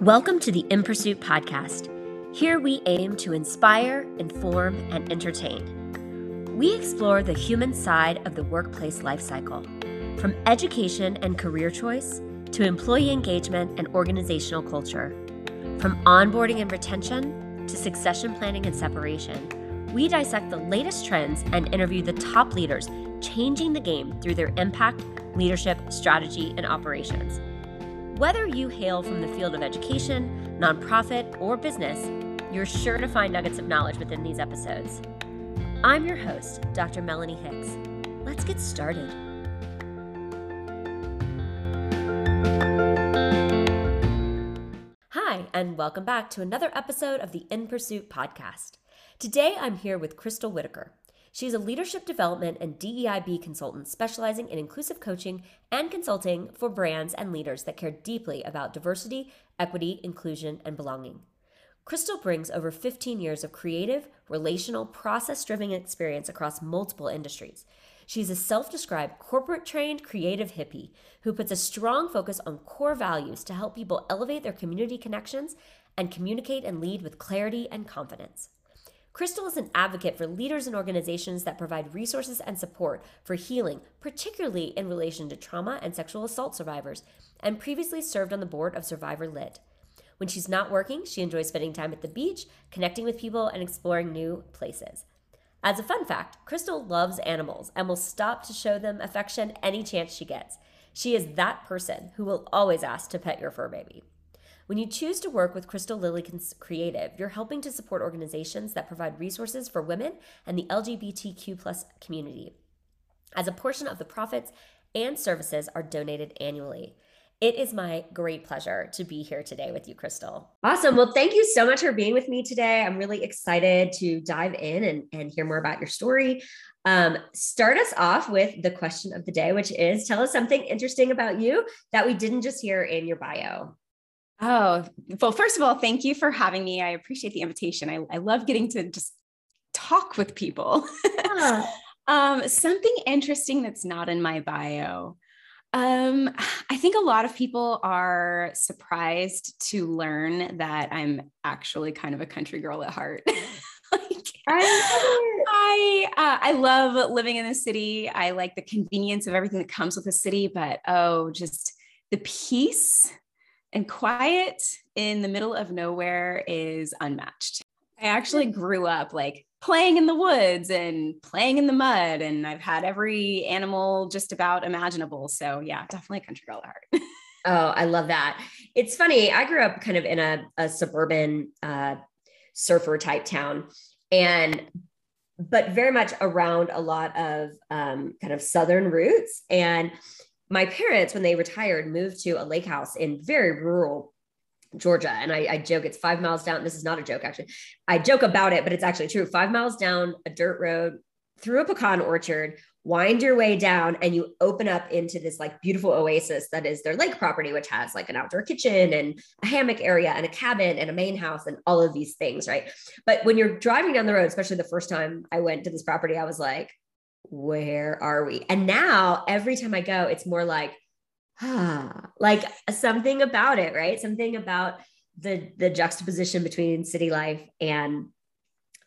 Welcome to the In Pursuit podcast. Here we aim to inspire, inform, and entertain. We explore the human side of the workplace lifecycle, from education and career choice to employee engagement and organizational culture. From onboarding and retention to succession planning and separation, we dissect the latest trends and interview the top leaders changing the game through their impact, leadership, strategy, and operations. Whether you hail from the field of education, nonprofit, or business, you're sure to find nuggets of knowledge within these episodes. I'm your host, Dr. Melanie Hicks. Let's get started. Hi, and welcome back to another episode of the In Pursuit podcast. Today I'm here with Crystal Whiteaker. She's a leadership development and DEIB consultant specializing in inclusive coaching and consulting for brands and leaders that care deeply about diversity, equity, inclusion, and belonging. Crystal brings over 15 years of creative, relational, process driven experience across multiple industries. She's a self described corporate trained creative hippie who puts a strong focus on core values to help people elevate their community connections and communicate and lead with clarity and confidence. Crystal is an advocate for leaders and organizations that provide resources and support for healing, particularly in relation to trauma and sexual assault survivors, and previously served on the board of Survivor Lit. When she's not working, she enjoys spending time at the beach, connecting with people, and exploring new places. As a fun fact, Crystal loves animals and will stop to show them affection any chance she gets. She is that person who will always ask to pet your fur baby. When you choose to work with Crystal Lily Creative, you're helping to support organizations that provide resources for women and the LGBTQ plus community. As a portion of the profits and services are donated annually. It is my great pleasure to be here today with you, Crystal. Awesome. Well, thank you so much for being with me today. I'm really excited to dive in and, and hear more about your story. Um, start us off with the question of the day, which is tell us something interesting about you that we didn't just hear in your bio. Oh, well, first of all, thank you for having me. I appreciate the invitation. I, I love getting to just talk with people. Yeah. um, something interesting that's not in my bio. Um, I think a lot of people are surprised to learn that I'm actually kind of a country girl at heart. like, I I, uh, I love living in the city. I like the convenience of everything that comes with the city, but oh, just the peace and quiet in the middle of nowhere is unmatched. I actually grew up like playing in the woods and playing in the mud, and I've had every animal just about imaginable. So, yeah, definitely a country girl at heart. oh, I love that. It's funny. I grew up kind of in a, a suburban uh, surfer type town, and but very much around a lot of um, kind of southern roots and my parents, when they retired, moved to a lake house in very rural Georgia. And I, I, joke it's five miles down. This is not a joke, actually. I joke about it, but it's actually true. Five miles down a dirt road through a pecan orchard, wind your way down, and you open up into this like beautiful oasis that is their lake property, which has like an outdoor kitchen and a hammock area and a cabin and a main house and all of these things, right? But when you're driving down the road, especially the first time I went to this property, I was like, where are we? And now every time I go, it's more like, ah, like something about it, right? Something about the the juxtaposition between city life and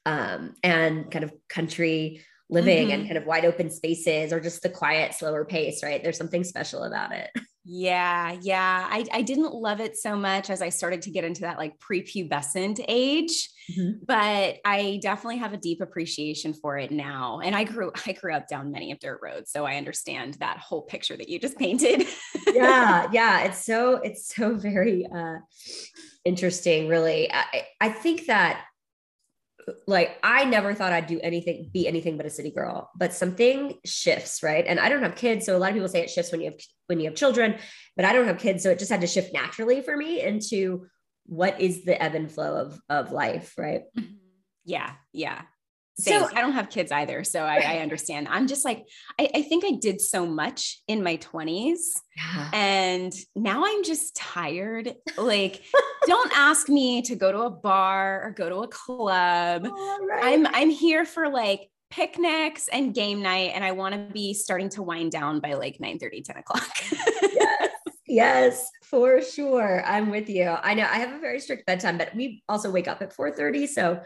um and kind of country living mm-hmm. and kind of wide open spaces or just the quiet slower pace right there's something special about it Yeah, yeah. I, I didn't love it so much as I started to get into that like prepubescent age, mm-hmm. but I definitely have a deep appreciation for it now. And I grew I grew up down many of dirt roads, so I understand that whole picture that you just painted. yeah, yeah. It's so it's so very uh interesting, really. I, I think that like I never thought I'd do anything, be anything but a city girl, but something shifts, right? And I don't have kids. So a lot of people say it shifts when you have when you have children, but I don't have kids. So it just had to shift naturally for me into what is the ebb and flow of of life, right? Mm-hmm. Yeah. Yeah. Same. So I don't have kids either. So I, I understand. I'm just like, I, I, think I did so much in my 20s. Yeah. And now I'm just tired. Like, don't ask me to go to a bar or go to a club. Oh, right. I'm I'm here for like picnics and game night. And I want to be starting to wind down by like 9 30, 10 o'clock. yes Yes, for sure. I'm with you. I know I have a very strict bedtime, but we also wake up at 4:30. So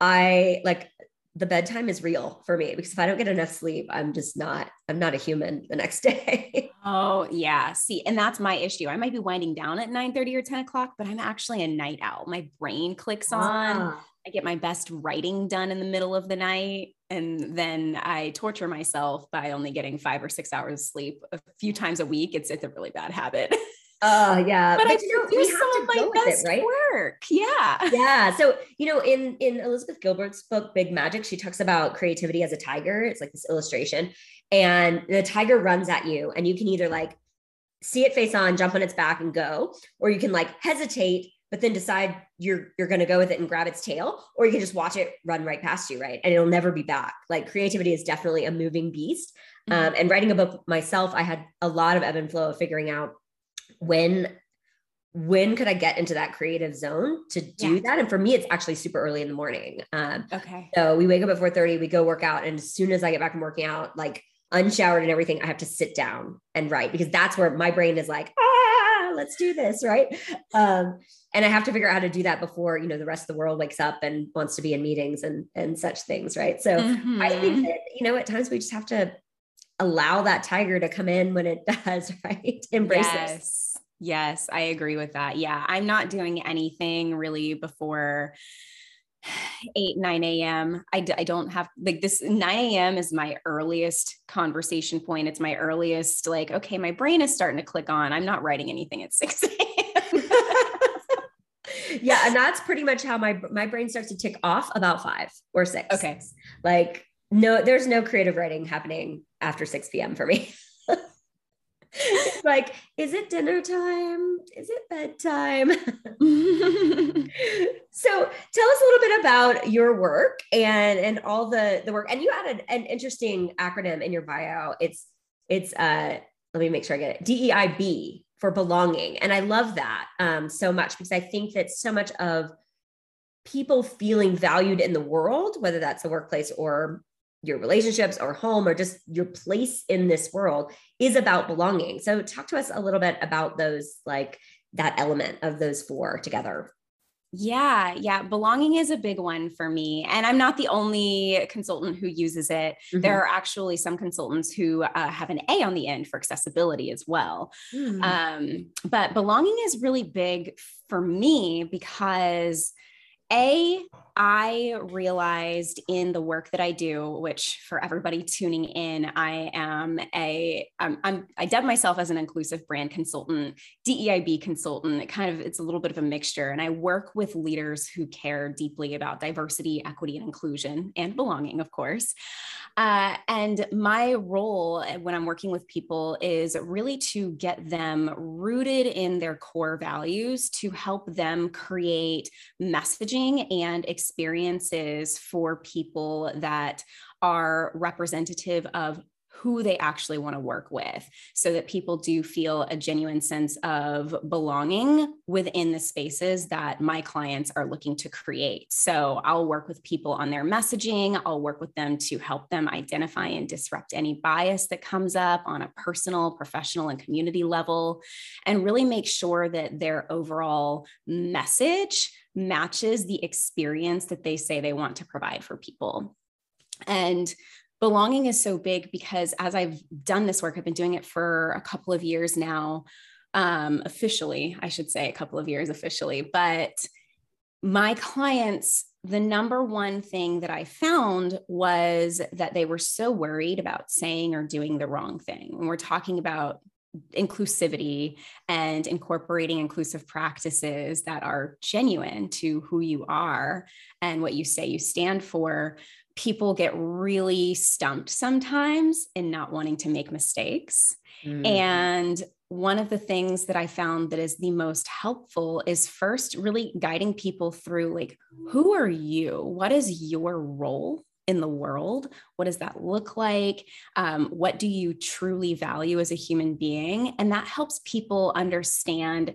I like the bedtime is real for me because if I don't get enough sleep, I'm just not, I'm not a human the next day. oh yeah. See, and that's my issue. I might be winding down at 9 30 or 10 o'clock, but I'm actually a night owl. My brain clicks on. Ah. I get my best writing done in the middle of the night. And then I torture myself by only getting five or six hours of sleep a few times a week. It's, it's a really bad habit. Oh uh, yeah, but, but I you know, do some of my best it, right? work. Yeah, yeah. So you know, in in Elizabeth Gilbert's book Big Magic, she talks about creativity as a tiger. It's like this illustration, and the tiger runs at you, and you can either like see it face on, jump on its back, and go, or you can like hesitate, but then decide you're you're going to go with it and grab its tail, or you can just watch it run right past you, right, and it'll never be back. Like creativity is definitely a moving beast. Mm-hmm. Um, and writing a book myself, I had a lot of ebb and flow of figuring out when when could I get into that creative zone to do yeah. that? And for me, it's actually super early in the morning. Um, okay. So we wake up at 4 30, we go work out. And as soon as I get back from working out, like unshowered and everything, I have to sit down and write because that's where my brain is like, ah, let's do this. Right. Um, and I have to figure out how to do that before, you know, the rest of the world wakes up and wants to be in meetings and, and such things. Right. So mm-hmm. I think mm-hmm. that, you know, at times we just have to allow that tiger to come in when it does, right? Embrace yes. Yes, I agree with that. Yeah, I'm not doing anything really before 8 9 a.m I d- I don't have like this 9 a.m is my earliest conversation point it's my earliest like okay my brain is starting to click on i'm not writing anything at 6 a.m yeah and that's pretty much how my my brain starts to tick off about five or six okay like no there's no creative writing happening after 6 p.m for me it's like, is it dinner time? Is it bedtime? so tell us a little bit about your work and and all the the work. And you added an interesting acronym in your bio. It's it's uh let me make sure I get it. DEIB for belonging. And I love that um so much because I think that so much of people feeling valued in the world, whether that's the workplace or your relationships or home or just your place in this world is about belonging. So talk to us a little bit about those like that element of those four together. Yeah, yeah. Belonging is a big one for me. And I'm not the only consultant who uses it. Mm-hmm. There are actually some consultants who uh, have an A on the end for accessibility as well. Mm-hmm. Um, but belonging is really big for me because a, I realized in the work that I do, which for everybody tuning in, I am a, I'm, I'm I dub myself as an inclusive brand consultant, DEIB consultant. It kind of, it's a little bit of a mixture. And I work with leaders who care deeply about diversity, equity, and inclusion and belonging, of course. Uh, and my role when I'm working with people is really to get them rooted in their core values to help them create messaging and experiences for people that are representative of who they actually want to work with so that people do feel a genuine sense of belonging within the spaces that my clients are looking to create. So I'll work with people on their messaging, I'll work with them to help them identify and disrupt any bias that comes up on a personal, professional, and community level, and really make sure that their overall message matches the experience that they say they want to provide for people. And belonging is so big because as I've done this work, I've been doing it for a couple of years now, um, officially, I should say a couple of years officially, but my clients, the number one thing that I found was that they were so worried about saying or doing the wrong thing. And we're talking about inclusivity and incorporating inclusive practices that are genuine to who you are and what you say you stand for people get really stumped sometimes in not wanting to make mistakes. Mm. And one of the things that I found that is the most helpful is first really guiding people through like, who are you? What is your role in the world? What does that look like? Um, what do you truly value as a human being? And that helps people understand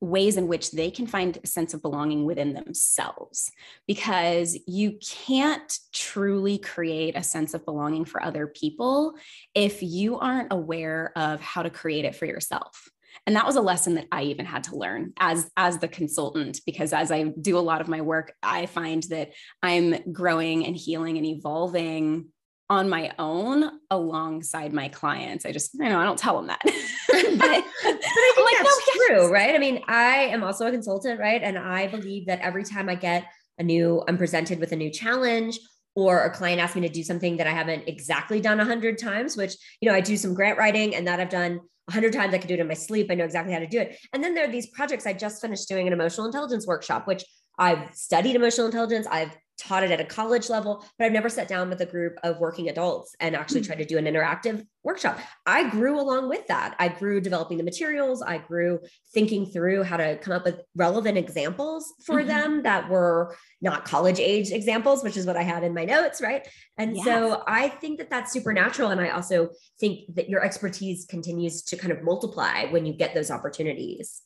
ways in which they can find a sense of belonging within themselves because you can't truly create a sense of belonging for other people if you aren't aware of how to create it for yourself. And that was a lesson that i even had to learn as as the consultant because as i do a lot of my work i find that i'm growing and healing and evolving on my own alongside my clients. I just, you know, I don't tell them that. but, but like, that's no, true, right? I mean, I am also a consultant, right? And I believe that every time I get a new, I'm presented with a new challenge or a client asks me to do something that I haven't exactly done a hundred times, which, you know, I do some grant writing and that I've done a hundred times. I could do it in my sleep. I know exactly how to do it. And then there are these projects. I just finished doing an emotional intelligence workshop, which I've studied emotional intelligence. I've taught it at a college level, but I've never sat down with a group of working adults and actually mm-hmm. tried to do an interactive workshop. I grew along with that. I grew developing the materials. I grew thinking through how to come up with relevant examples for mm-hmm. them that were not college age examples, which is what I had in my notes. Right. And yes. so I think that that's supernatural. And I also think that your expertise continues to kind of multiply when you get those opportunities.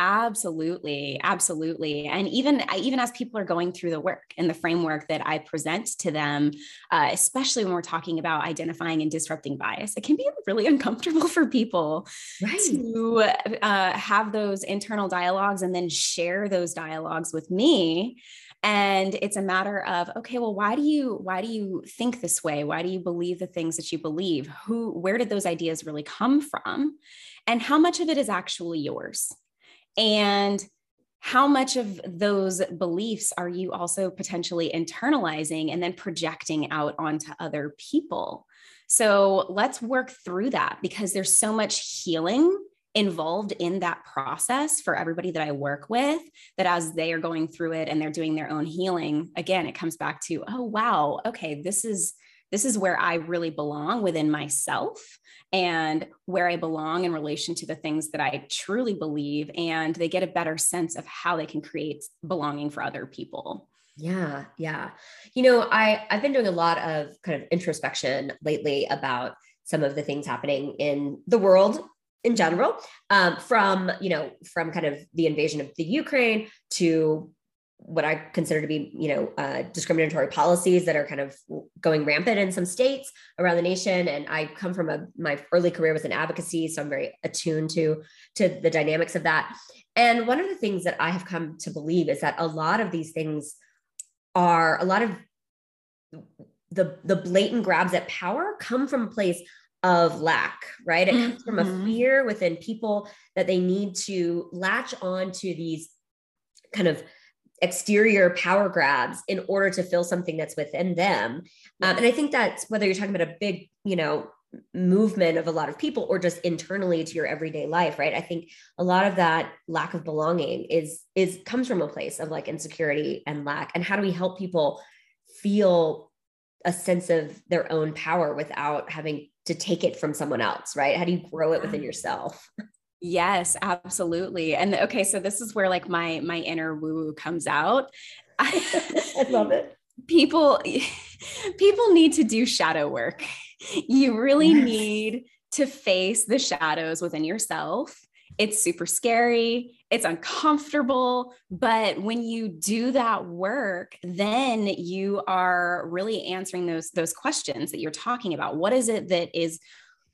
Absolutely, absolutely. And even even as people are going through the work and the framework that I present to them, uh, especially when we're talking about identifying and disrupting bias, it can be really uncomfortable for people right. to uh, have those internal dialogues and then share those dialogues with me and it's a matter of okay well why do you why do you think this way why do you believe the things that you believe who where did those ideas really come from and how much of it is actually yours and how much of those beliefs are you also potentially internalizing and then projecting out onto other people? So let's work through that because there's so much healing involved in that process for everybody that I work with that as they are going through it and they're doing their own healing again it comes back to oh wow okay this is this is where I really belong within myself and where I belong in relation to the things that I truly believe. And they get a better sense of how they can create belonging for other people. Yeah, yeah. You know, I I've been doing a lot of kind of introspection lately about some of the things happening in the world in general, um, from you know, from kind of the invasion of the Ukraine to what I consider to be, you know, uh, discriminatory policies that are kind of going rampant in some states around the nation. And I come from a my early career was in advocacy, so I'm very attuned to to the dynamics of that. And one of the things that I have come to believe is that a lot of these things are a lot of the the blatant grabs at power come from a place of lack, right? It comes from a mm-hmm. fear within people that they need to latch on to these kind of exterior power grabs in order to fill something that's within them. Um, and I think that's whether you're talking about a big, you know, movement of a lot of people or just internally to your everyday life right? I think a lot of that lack of belonging is is comes from a place of like insecurity and lack. And how do we help people feel a sense of their own power without having to take it from someone else right? How do you grow it within yourself Yes, absolutely. And okay, so this is where like my my inner woo comes out. I love it. People people need to do shadow work. You really need to face the shadows within yourself. It's super scary, it's uncomfortable, but when you do that work, then you are really answering those those questions that you're talking about. What is it that is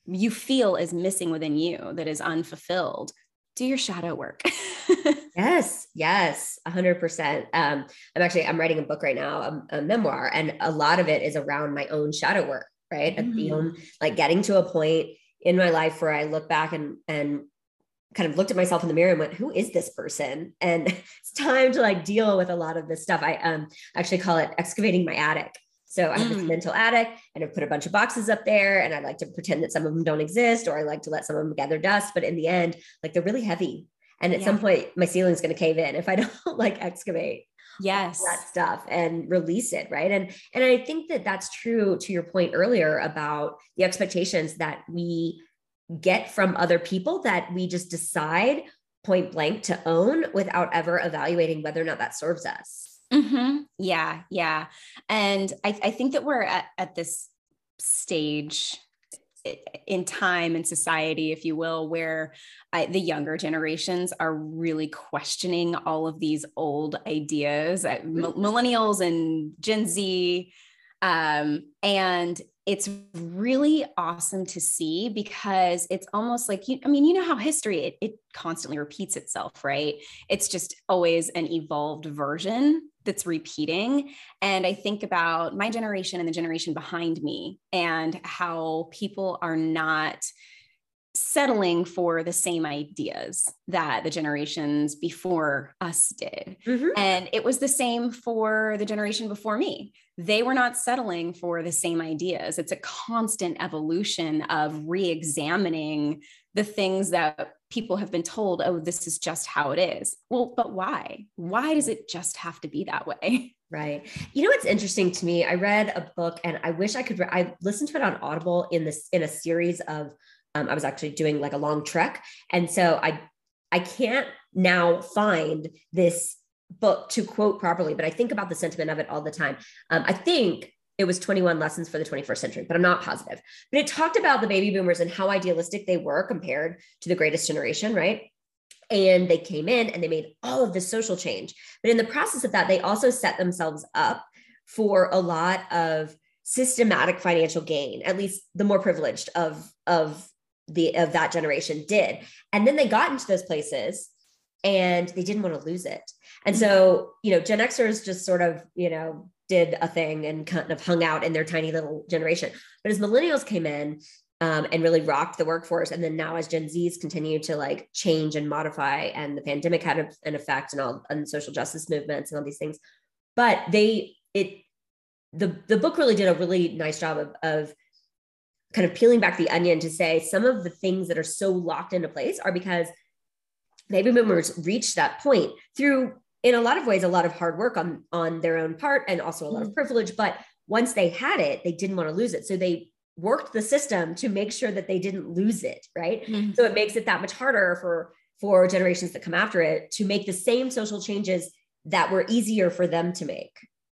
you feel is missing within you that is unfulfilled do your shadow work. Yes yes 100% um, i'm actually i'm writing a book right now a, a, memoir and a lot of it is around my own shadow work right? Mm. the own like getting to a point in my life where i look back and and kind of looked at myself in the mirror and went who is this person? And it's time to like deal with a lot of this stuff. I um actually call it excavating my attic so I have this mm. mental attic and I've put a bunch of boxes up there and I like to pretend that some of them don't exist or I like to let some of them gather dust. But in the end, like they're really heavy. And at yeah. some point my ceiling's going to cave in if I don't like excavate yes that stuff and release it right and and i think that that's true to your point earlier about the expectations that we get from other people that we just decide point blank to own without ever evaluating whether or not that serves us Mm-hmm. Yeah, yeah. And I, I think that we're at, at this stage in time and society, if you will, where I, the younger generations are really questioning all of these old ideas. Mm-hmm. Millennials and Gen Z Um, and it's really awesome to see because it's almost like you, I mean, you know how history it, it constantly repeats itself, right? It's just always an evolved version that's repeating. And I think about my generation and the generation behind me and how people are not settling for the same ideas that the generations before us did. Mm-hmm. And it was the same for the generation before me. They were not settling for the same ideas. It's a constant evolution of re examining the things that people have been told, oh, this is just how it is. Well, but why? Why does it just have to be that way? Right. You know what's interesting to me? I read a book and I wish I could re- I listened to it on Audible in this in a series of um, I was actually doing like a long trek. And so I I can't now find this book to quote properly, but I think about the sentiment of it all the time. Um, I think it was 21 lessons for the 21st century, but I'm not positive. But it talked about the baby boomers and how idealistic they were compared to the greatest generation, right? And they came in and they made all of this social change. But in the process of that, they also set themselves up for a lot of systematic financial gain, at least the more privileged of, of the of that generation did. And then they got into those places and they didn't want to lose it. And mm-hmm. so, you know, Gen Xers just sort of, you know, did a thing and kind of hung out in their tiny little generation. But as millennials came in um, and really rocked the workforce, and then now as Gen Zs continue to like change and modify, and the pandemic had an effect and all and social justice movements and all these things, but they it the the book really did a really nice job of, of kind of peeling back the onion to say some of the things that are so locked into place are because baby boomers reached that point through in a lot of ways a lot of hard work on on their own part and also a lot of mm-hmm. privilege but once they had it they didn't want to lose it so they worked the system to make sure that they didn't lose it right mm-hmm. so it makes it that much harder for for generations that come after it to make the same social changes that were easier for them to make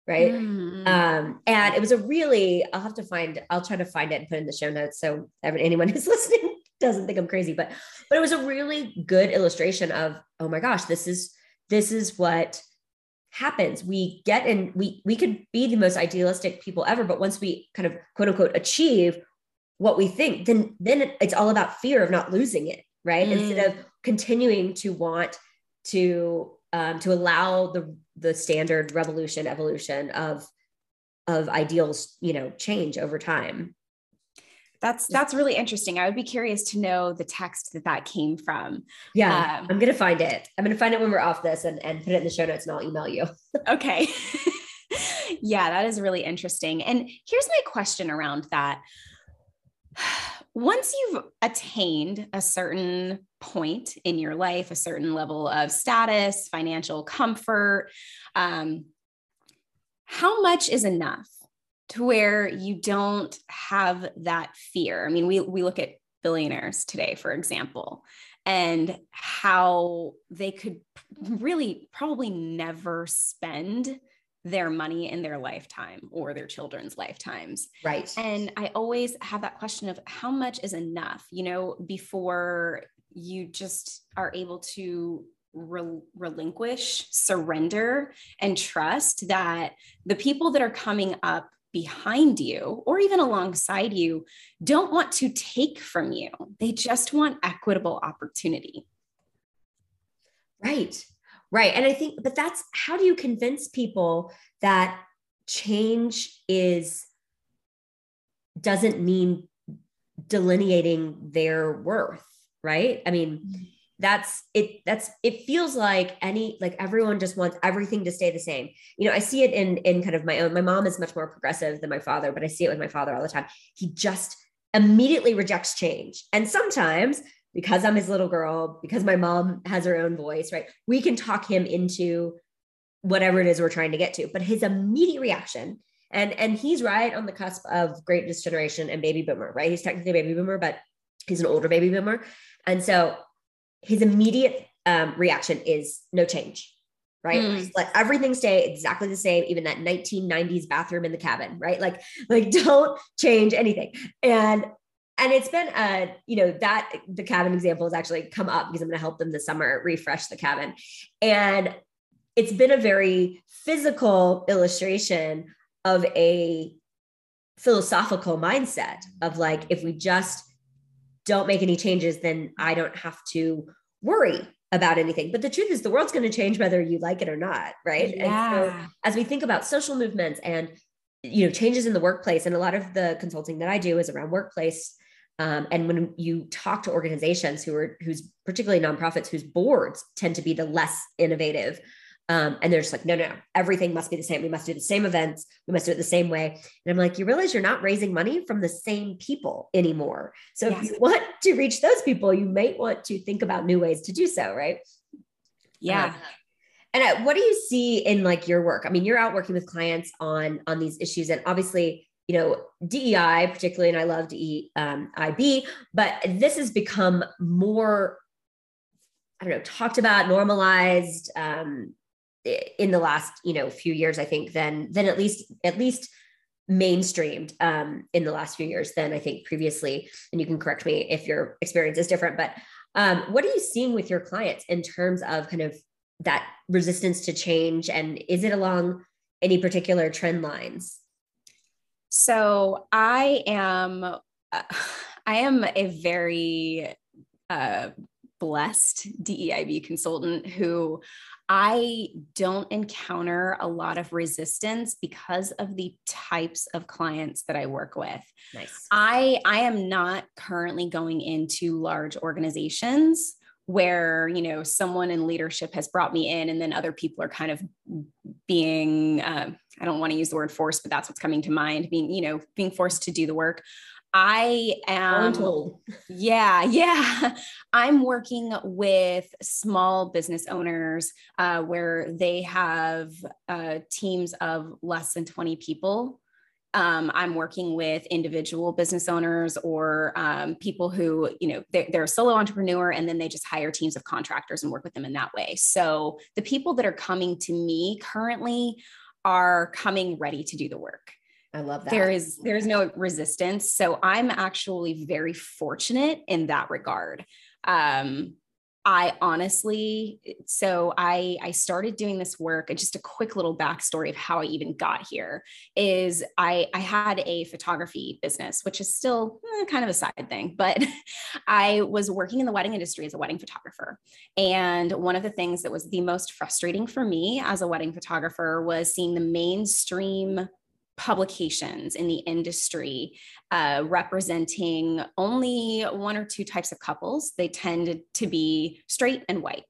right mm-hmm. um and it was a really i'll have to find i'll try to find it and put it in the show notes so anyone who's listening doesn't think i'm crazy but but it was a really good illustration of oh my gosh this is this is what happens. We get in we we could be the most idealistic people ever but once we kind of quote unquote achieve what we think then then it's all about fear of not losing it right? Mm. instead of continuing to want to um, to allow the the standard revolution evolution of of ideals you know change over time that's that's really interesting. I would be curious to know the text that that came from. Yeah um, i'm gonna find it. I'm gonna find it when we're off this and, and put it in the show notes and i'll email you. Okay. Yeah that is really interesting. And here's my question around that. Once you've attained a certain point in your life, a certain level of status, financial comfort, um, how much is enough to where you don't have that fear? I mean, we, we look at billionaires today, for example, and how they could really probably never spend their money in their lifetime or their children's lifetimes. Right. And I always have that question of how much is enough, you know, before you just are able to Rel- relinquish, surrender, and trust that the people that are coming up behind you or even alongside you don't want to take from you. They just want equitable opportunity. Right. Right. And I think, but that's how do you convince people that change is, doesn't mean delineating their worth, right? I mean, mm-hmm. That's it that's it feels like any like everyone just wants everything to stay the same you know i see it in in kind of my own my mom is much more progressive than my father but i see it with my father all the time he just immediately rejects change and sometimes because I'm his little girl, because my mom has her own voice, right? We can talk him into whatever it is we're trying to get to. But his immediate reaction, and and he's right on the cusp of greatest generation and baby boomer, right? He's technically a baby boomer, but he's an older baby boomer. And so his immediate um, reaction is no change, right? Mm. Let everything stay exactly the same, even that 1990s bathroom in the cabin, right? Like, like don't change anything. And and it's been a you know that the cabin example has actually come up because i'm going to help them this summer refresh the cabin and it's been a very physical illustration of a philosophical mindset of like if we just don't make any changes then i don't have to worry about anything but the truth is the world's going to change whether you like it or not right yeah. and so as we think about social movements and you know changes in the workplace and a lot of the consulting that i do is around workplace um, and when you talk to organizations who are whose particularly nonprofits whose boards tend to be the less innovative um, and they're just like, no, no, everything must be the same. We must do the same events. We must do it the same way. And I'm like, you realize you're not raising money from the same people anymore. So yes. if you want to reach those people, you might want to think about new ways to do so, right? Yeah. Um, and uh, what do you see in like your work? I mean, you're out working with clients on on these issues, and obviously, you know, DEI particularly, and I love DEIB, um, IB, but this has become more I don't know, talked about, normalized, um, in the last you know few years i think than than at least at least mainstreamed um, in the last few years than i think previously. And you can correct me if your experience is different but um, what are you seeing with your clients in terms of kind of that resistance to change? And is it along any particular trend lines? So i am uh, i am a very uh, blessed DEIB consultant who I don't encounter a lot of resistance because of the types of clients that I work with. Nice. I I am not currently going into large organizations where you know someone in leadership has brought me in and then other people are kind of being uh, i don't want to use the word forced but that's what's coming to mind being you know being forced to do the work I am told. Yeah, yeah. I'm working with small business owners uh, where they have uh, teams of less than 20 people. Um, I'm working with individual business owners or um, people who, you know, they're, they're, a solo entrepreneur and then they just hire teams of contractors and work with them in that way. So the people that are coming to me currently are coming ready to do the work. I love that. There is there is no resistance. So I'm actually very fortunate in that regard. Um, I honestly, so I I started doing this work. Just a quick little backstory of how I even got here is I I had a photography business, which is still eh, kind of a side thing, but I was working in the wedding industry as a wedding photographer. And one of the things that was the most frustrating for me as a wedding photographer was seeing the mainstream publications in the industry uh, representing only one or two types of couples. They tended to be straight and white.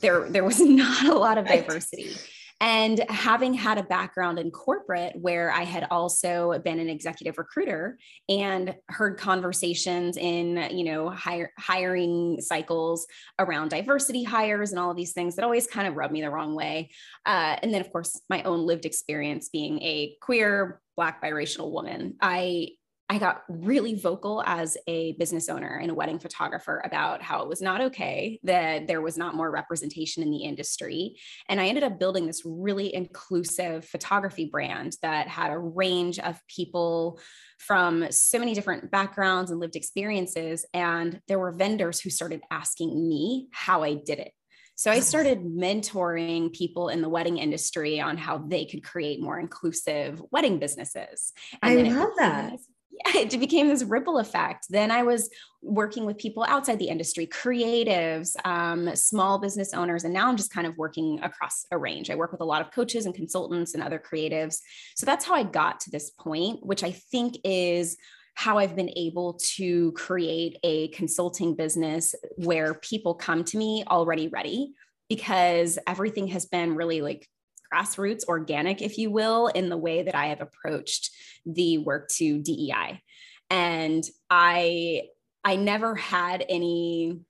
There, there was not a lot of diversity. And having had a background in corporate where I had also been an executive recruiter and heard conversations in, you know, hire, hiring cycles around diversity hires and all of these things that always kind of rubbed me the wrong way. Uh, and then, of course, my own lived experience being a queer, Black biracial woman, I I got really vocal as a business owner and a wedding photographer about how it was not okay that there was not more representation in the industry. And I ended up building this really inclusive photography brand that had a range of people from so many different backgrounds and lived experiences. And there were vendors who started asking me how I did it. So I started mentoring people in the wedding industry on how they could create more inclusive wedding businesses. And I love that it became this ripple effect. Then I was working with people outside the industry, creatives, um, small business owners, and now I'm just kind of working across a range. I work with a lot of coaches and consultants and other creatives. So that's how I got to this point, which I think is how I've been able to create a consulting business where people come to me already ready because everything has been really like grassroots, organic, if you will, in the way that I have approached the work to DEI. And I I never had any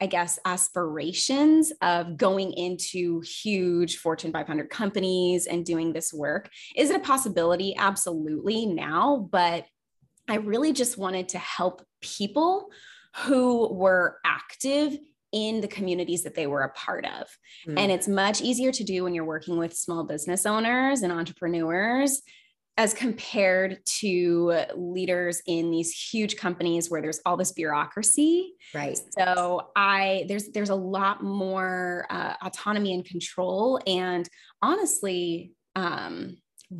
I guess, aspirations of going into huge Fortune 500 companies and doing this work. Is it a possibility? Absolutely now. But I really just wanted to help people who were active in the communities that they were a part of. Mm. And it's much easier to do when you're working with small business owners and entrepreneurs as compared to leaders in these huge companies where there's all this bureaucracy right so i there's there's a lot more uh, autonomy and control and honestly um,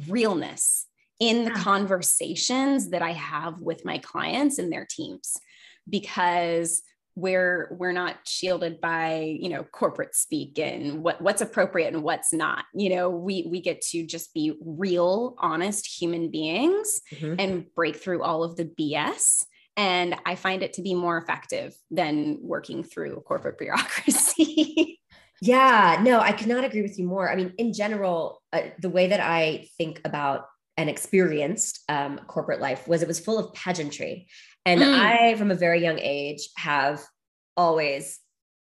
realness in the conversations that I have with my clients and their teams because we're we're not shielded by you know corporate speak and what what's appropriate and what's not. You know we we get to just be real honest human beings mm-hmm. and break through all of the bs and i find it to be more effective than working through corporate bureaucracy. Yeah no i cannot agree with you more. I mean in general uh, the way that i think about and experienced um, corporate life was it was full of pageantry and mm. I, from a very young age, have always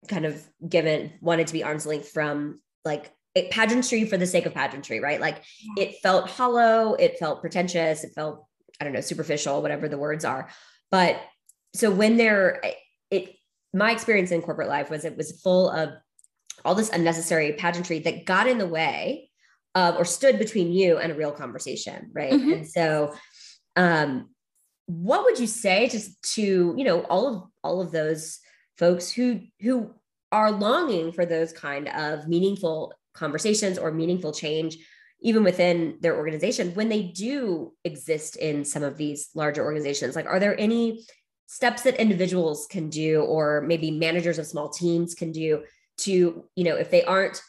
kind of given, wanted to be arm's length from like pageantry for the sake of pageantry, right? Like it felt hollow, it felt pretentious, it felt, I don't know, superficial, whatever the words are. But so when there, it, my experience in corporate life was it was full of all this unnecessary pageantry that got in the way of or stood between you and a real conversation, right? Mm-hmm. And so, um, what would you say just to you know all of all of those folks who who are longing for those kind of meaningful conversations or meaningful change even within their organization when they do exist in some of these larger organizations? Like are there any steps that individuals can do or maybe managers of small teams can do to you know if they aren't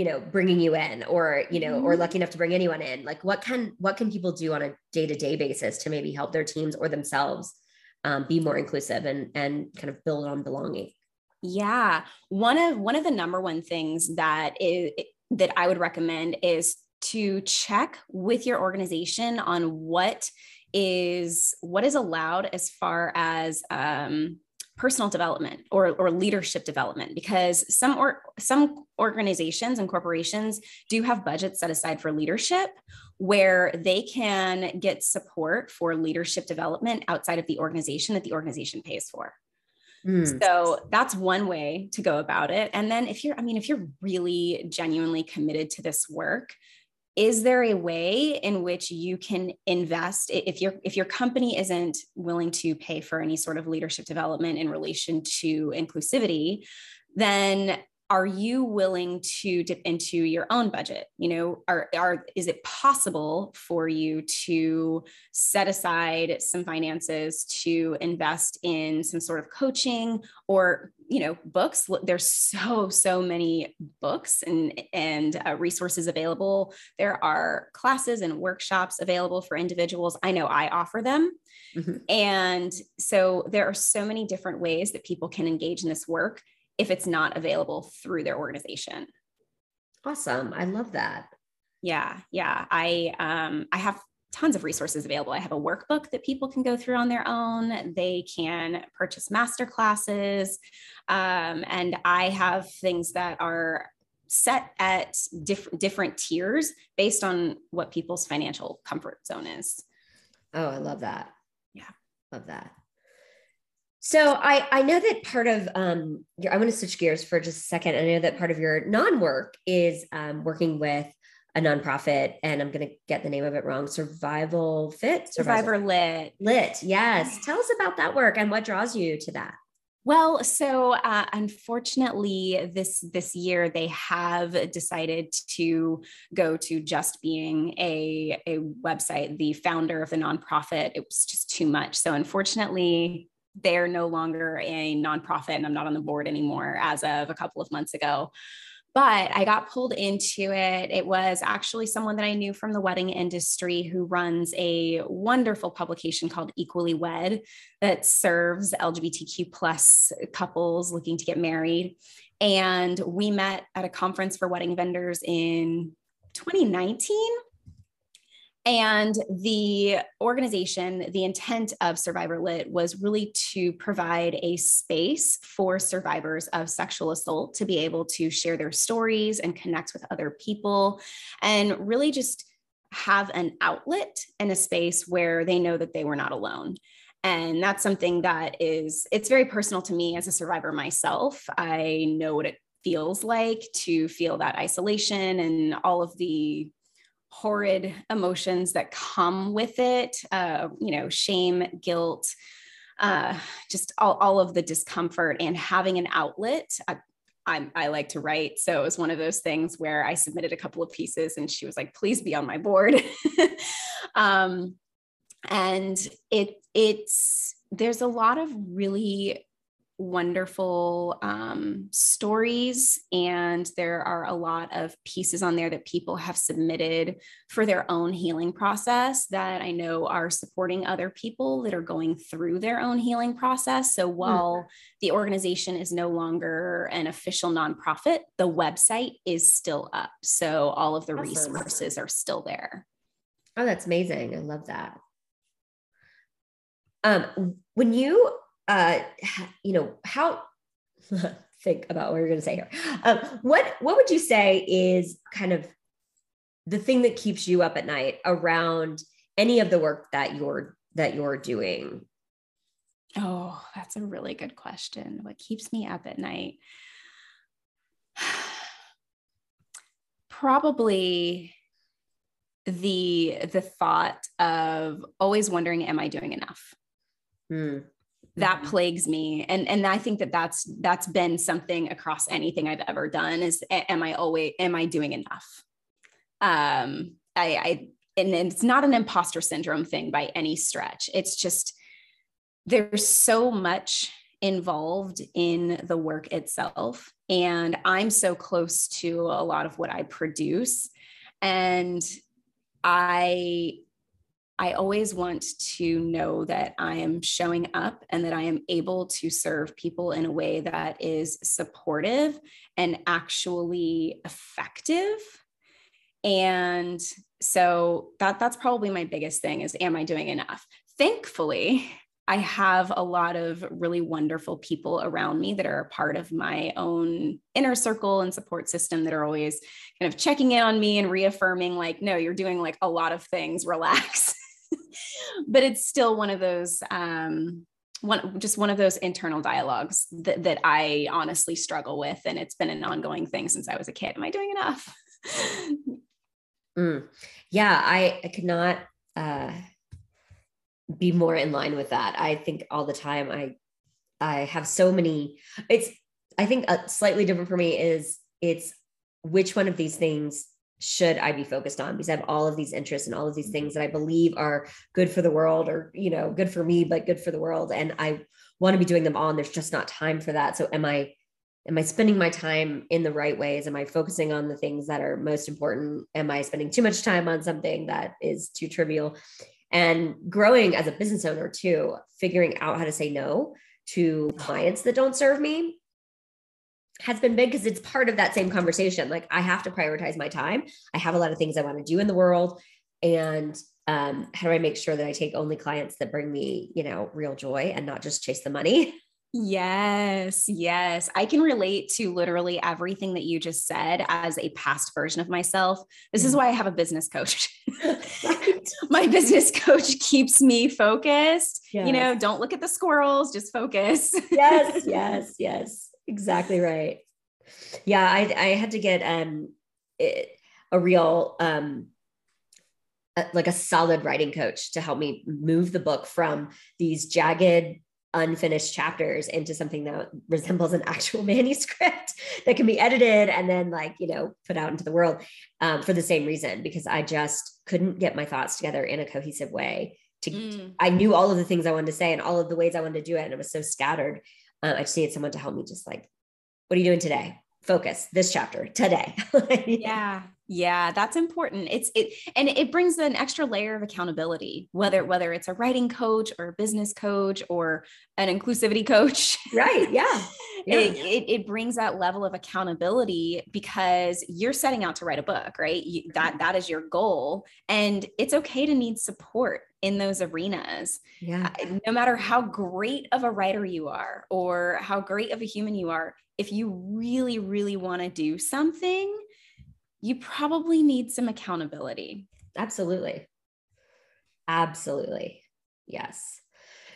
you know bringing you in or you know or mm-hmm. lucky enough to bring anyone in like what can what can people do on a day-to-day basis to maybe help their teams or themselves um, be more inclusive and and kind of build on belonging yeah one of one of the number one things that is that i would recommend is to check with your organization on what is what is allowed as far as um, personal development or, or leadership development because some or some organizations and corporations do have budgets set aside for leadership where they can get support for leadership development outside of the organization that the organization pays for Mm. So that's one way to go about it. And then if you're, I mean, if you're really genuinely committed to this work, is there a way in which you can invest if your if your company isn't willing to pay for any sort of leadership development in relation to inclusivity then are you willing to dip into your own budget? You know are, are is it possible for you to set aside some finances to invest in some sort of coaching or you know books? There's so so many books and and uh, resources available. There are classes and workshops available for individuals. I know i offer them. Mm-hmm. and so there are so many different ways that people can engage in this work if it's not available through their organization. Awesome. I love that. Yeah. Yeah. I um I have tons of resources available. I have a workbook that people can go through on their own. They can purchase master classes. Um, and I have things that are set at diff- different tiers based on what people's financial comfort zone is. Oh, I love that. Yeah. Love that. So I I know that part of um your, I'm going to switch gears for just a second. I know that part of your non-work is um, working with a nonprofit, and I'm going to get the name of it wrong. Survival Fit, Survivor, Survivor Lit, Lit. Yes, tell us about that work and what draws you to that. Well, so uh, unfortunately, this this year they have decided to go to just being a a website. The founder of the nonprofit, it was just too much. So unfortunately, they're no longer a nonprofit and I'm not on the board anymore as of a couple of months ago. But I got pulled into it. It was actually someone that I knew from the wedding industry who runs a wonderful publication called Equally Wed that serves LGBTQ plus couples looking to get married. And we met at a conference for wedding vendors in 2019 and the organization, the intent of Survivor Lit was really to provide a space for survivors of sexual assault to be able to share their stories and connect with other people and really just have an outlet and a space where they know that they were not alone. And that's something that is it's very personal to me as a survivor myself. I know what it feels like to feel that isolation and all of the horrid emotions that come with it uh, you know shame guilt uh, just all, all of the discomfort and having an outlet I, I, I like to write. So it was one of those things where I submitted a couple of pieces and she was like, please be on my board. um, and it it's there's a lot of really wonderful um, stories and there are a lot of pieces on there that people have submitted for their own healing process that i know are supporting other people that are going through their own healing process so hmm. while mm. the organization is no longer an official nonprofit the website is still up so all of the awesome. resources are still there oh that's amazing i love that um, when you uh, you know, how think about what you're going to say here. Um, what what would you say is kind of the thing that keeps you up at night around any of the work that you're that you're doing? Oh, that's a really good question. What keeps me up at night? Probably the the thought of always wondering am i doing enough mm that mm-hmm. plagues me. And and i think that that's that's been something across anything i've ever done is am i always am i doing enough? Um i i and it's not an imposter syndrome thing by any stretch. It's just there's so much involved in the work itself and i'm so close to a lot of what i produce. And i I always want to know that I am showing up and that I am able to serve people in a way that is supportive and actually effective. And so that that's probably my biggest thing is am I doing enough? Thankfully, I have a lot of really wonderful people around me that are a part of my own inner circle and support system that are always kind of checking in on me and reaffirming, like, no, you're doing like a lot of things, relax. but it's still one of those um, one just one of those internal dialogues that, that I honestly struggle with. And it's been an ongoing thing since I was a kid. Am I doing enough? mm. Yeah, I, I could not uh, be more in line with that. I think all the time I I have so many it's I think a slightly different for me is it's which one of these things should I be focused on because I have all of these interests and all of these mm-hmm. things that I believe are good for the world or you know good for me but good for the world. And I want to be doing them all and there's just not time for that. So am I am I spending my time in the right ways? Am I focusing on the things that are most important? Am I spending too much time on something that is too trivial? And growing as a business owner too figuring out how to say no to clients that don't serve me has been big because it's part of that same conversation. Like I have to prioritize my time. I have a lot of things I want to do in the world. And um, how do I make sure that I take only clients that bring me, you know, real joy and not just chase the money? Yes, yes. I can relate to literally everything that you just said as a past version of myself. This is mm. why I have a business coach. My business coach keeps me focused. Yes. You know, don't look at the squirrels, just focus. yes, yes, yes exactly right. Yeah, I I had to get um it, a real um a, like a solid writing coach to help me move the book from these jagged unfinished chapters into something that resembles an actual manuscript that can be edited and then like you know put out into the world um, for the same reason because i just couldn't get my thoughts together in a cohesive way to mm. i knew all of the things i wanted to say and all of the ways i wanted to do it and it was so scattered uh, I just needed someone to help me just like, what are you doing today? Focus this chapter today. yeah. Yeah, that's important. It's it and it brings an extra layer of accountability, whether whether it's a writing coach or a business coach or an inclusivity coach. Right. Yeah. yeah. It, it, it, brings that level of accountability because you're setting out to write a book, right? You, that that is your goal, and it's okay to need support in those arenas. Yeah. No matter how great of a writer you are or how great of a human you are, if you really, really want to do something, you probably need some accountability. Absolutely. Absolutely. Yes.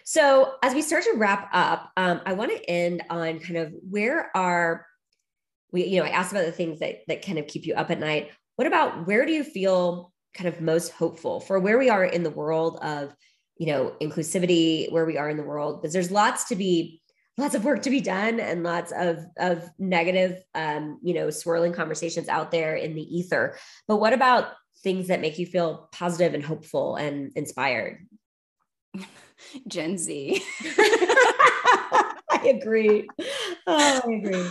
So, as we start to wrap up, um, I want to end on kind of where are we, you know, I asked about the things that that kind of keep you up at night. What about where do you feel kind of most hopeful for where we are in the world of you know inclusivity where we are in the world because there's lots to be lots of work to be done and lots of of negative um, you know swirling conversations out there in the ether. But what about things that make you feel positive and hopeful and inspired? Gen z. I agree. Oh i agree.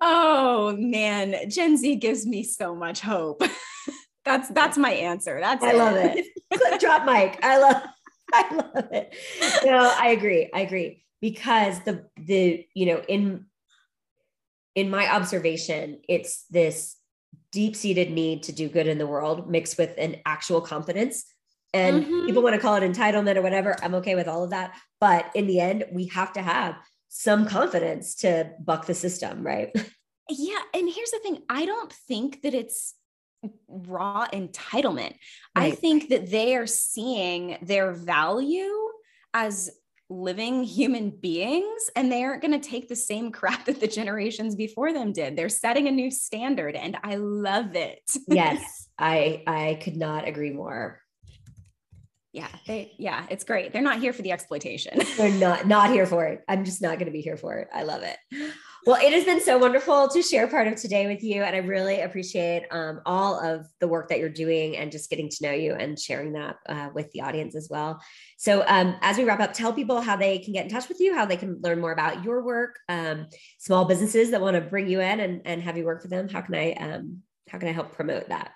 Oh man. Gen z gives me so much hope that's that's my answer. That's i it. love it. Clip drop mic. I love i love it. No i agree. I agree. Because the the you know in in my observation it's this deep-seated need to do good in the world mixed with an actual confidence. And mm-hmm. people want to call it entitlement or whatever. I'm okay with all of that. But in the end we have to have some confidence to buck the system right? Yeah and here's the thing. I don't think that it's raw entitlement. Right. i think that they are seeing their value as living human beings and they aren't going to take the same crap that the generations before them did. They're setting a new standard and i love it. Yes i i could not agree more. Yeah they yeah it's great. They're not here for the exploitation. They're not not here for it. I'm just not going to be here for it. I love it well, it has been so wonderful to share part of today with you. And I really appreciate um, all of the work that you're doing and just getting to know you and sharing that uh, with the audience as well. So, um, as we wrap up, tell people how they can get in touch with you, how they can learn more about your work, um, small businesses that want to bring you in and, and have you work for them. How can I, um, how can I help promote that?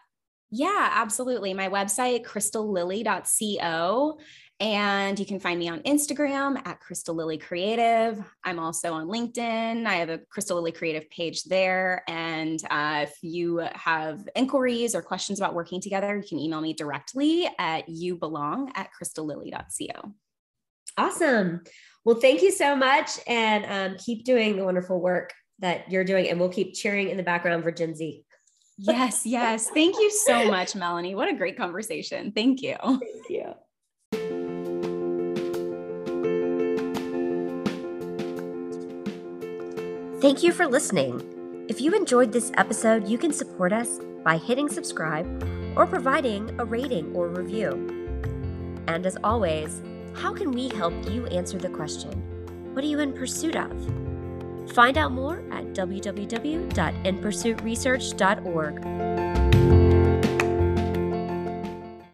Yeah, absolutely. My website, crystallily.co. And you can find me on Instagram at Crystal Lily Creative. I'm also on LinkedIn. I have a Crystal Lily Creative page there. And uh, if you have inquiries or questions about working together, you can email me directly at youbelong at crystallily.co. Awesome. Well, thank you so much. And um, keep doing the wonderful work that you're doing. And we'll keep cheering in the background for Gen Z. yes, yes. Thank you so much, Melanie. What a great conversation. Thank you. Thank you. Thank you for listening. If you enjoyed this episode, you can support us by hitting subscribe or providing a rating or review. And as always, how can we help you answer the question what are you in pursuit of? Find out more at www.inpursuitresearch.org.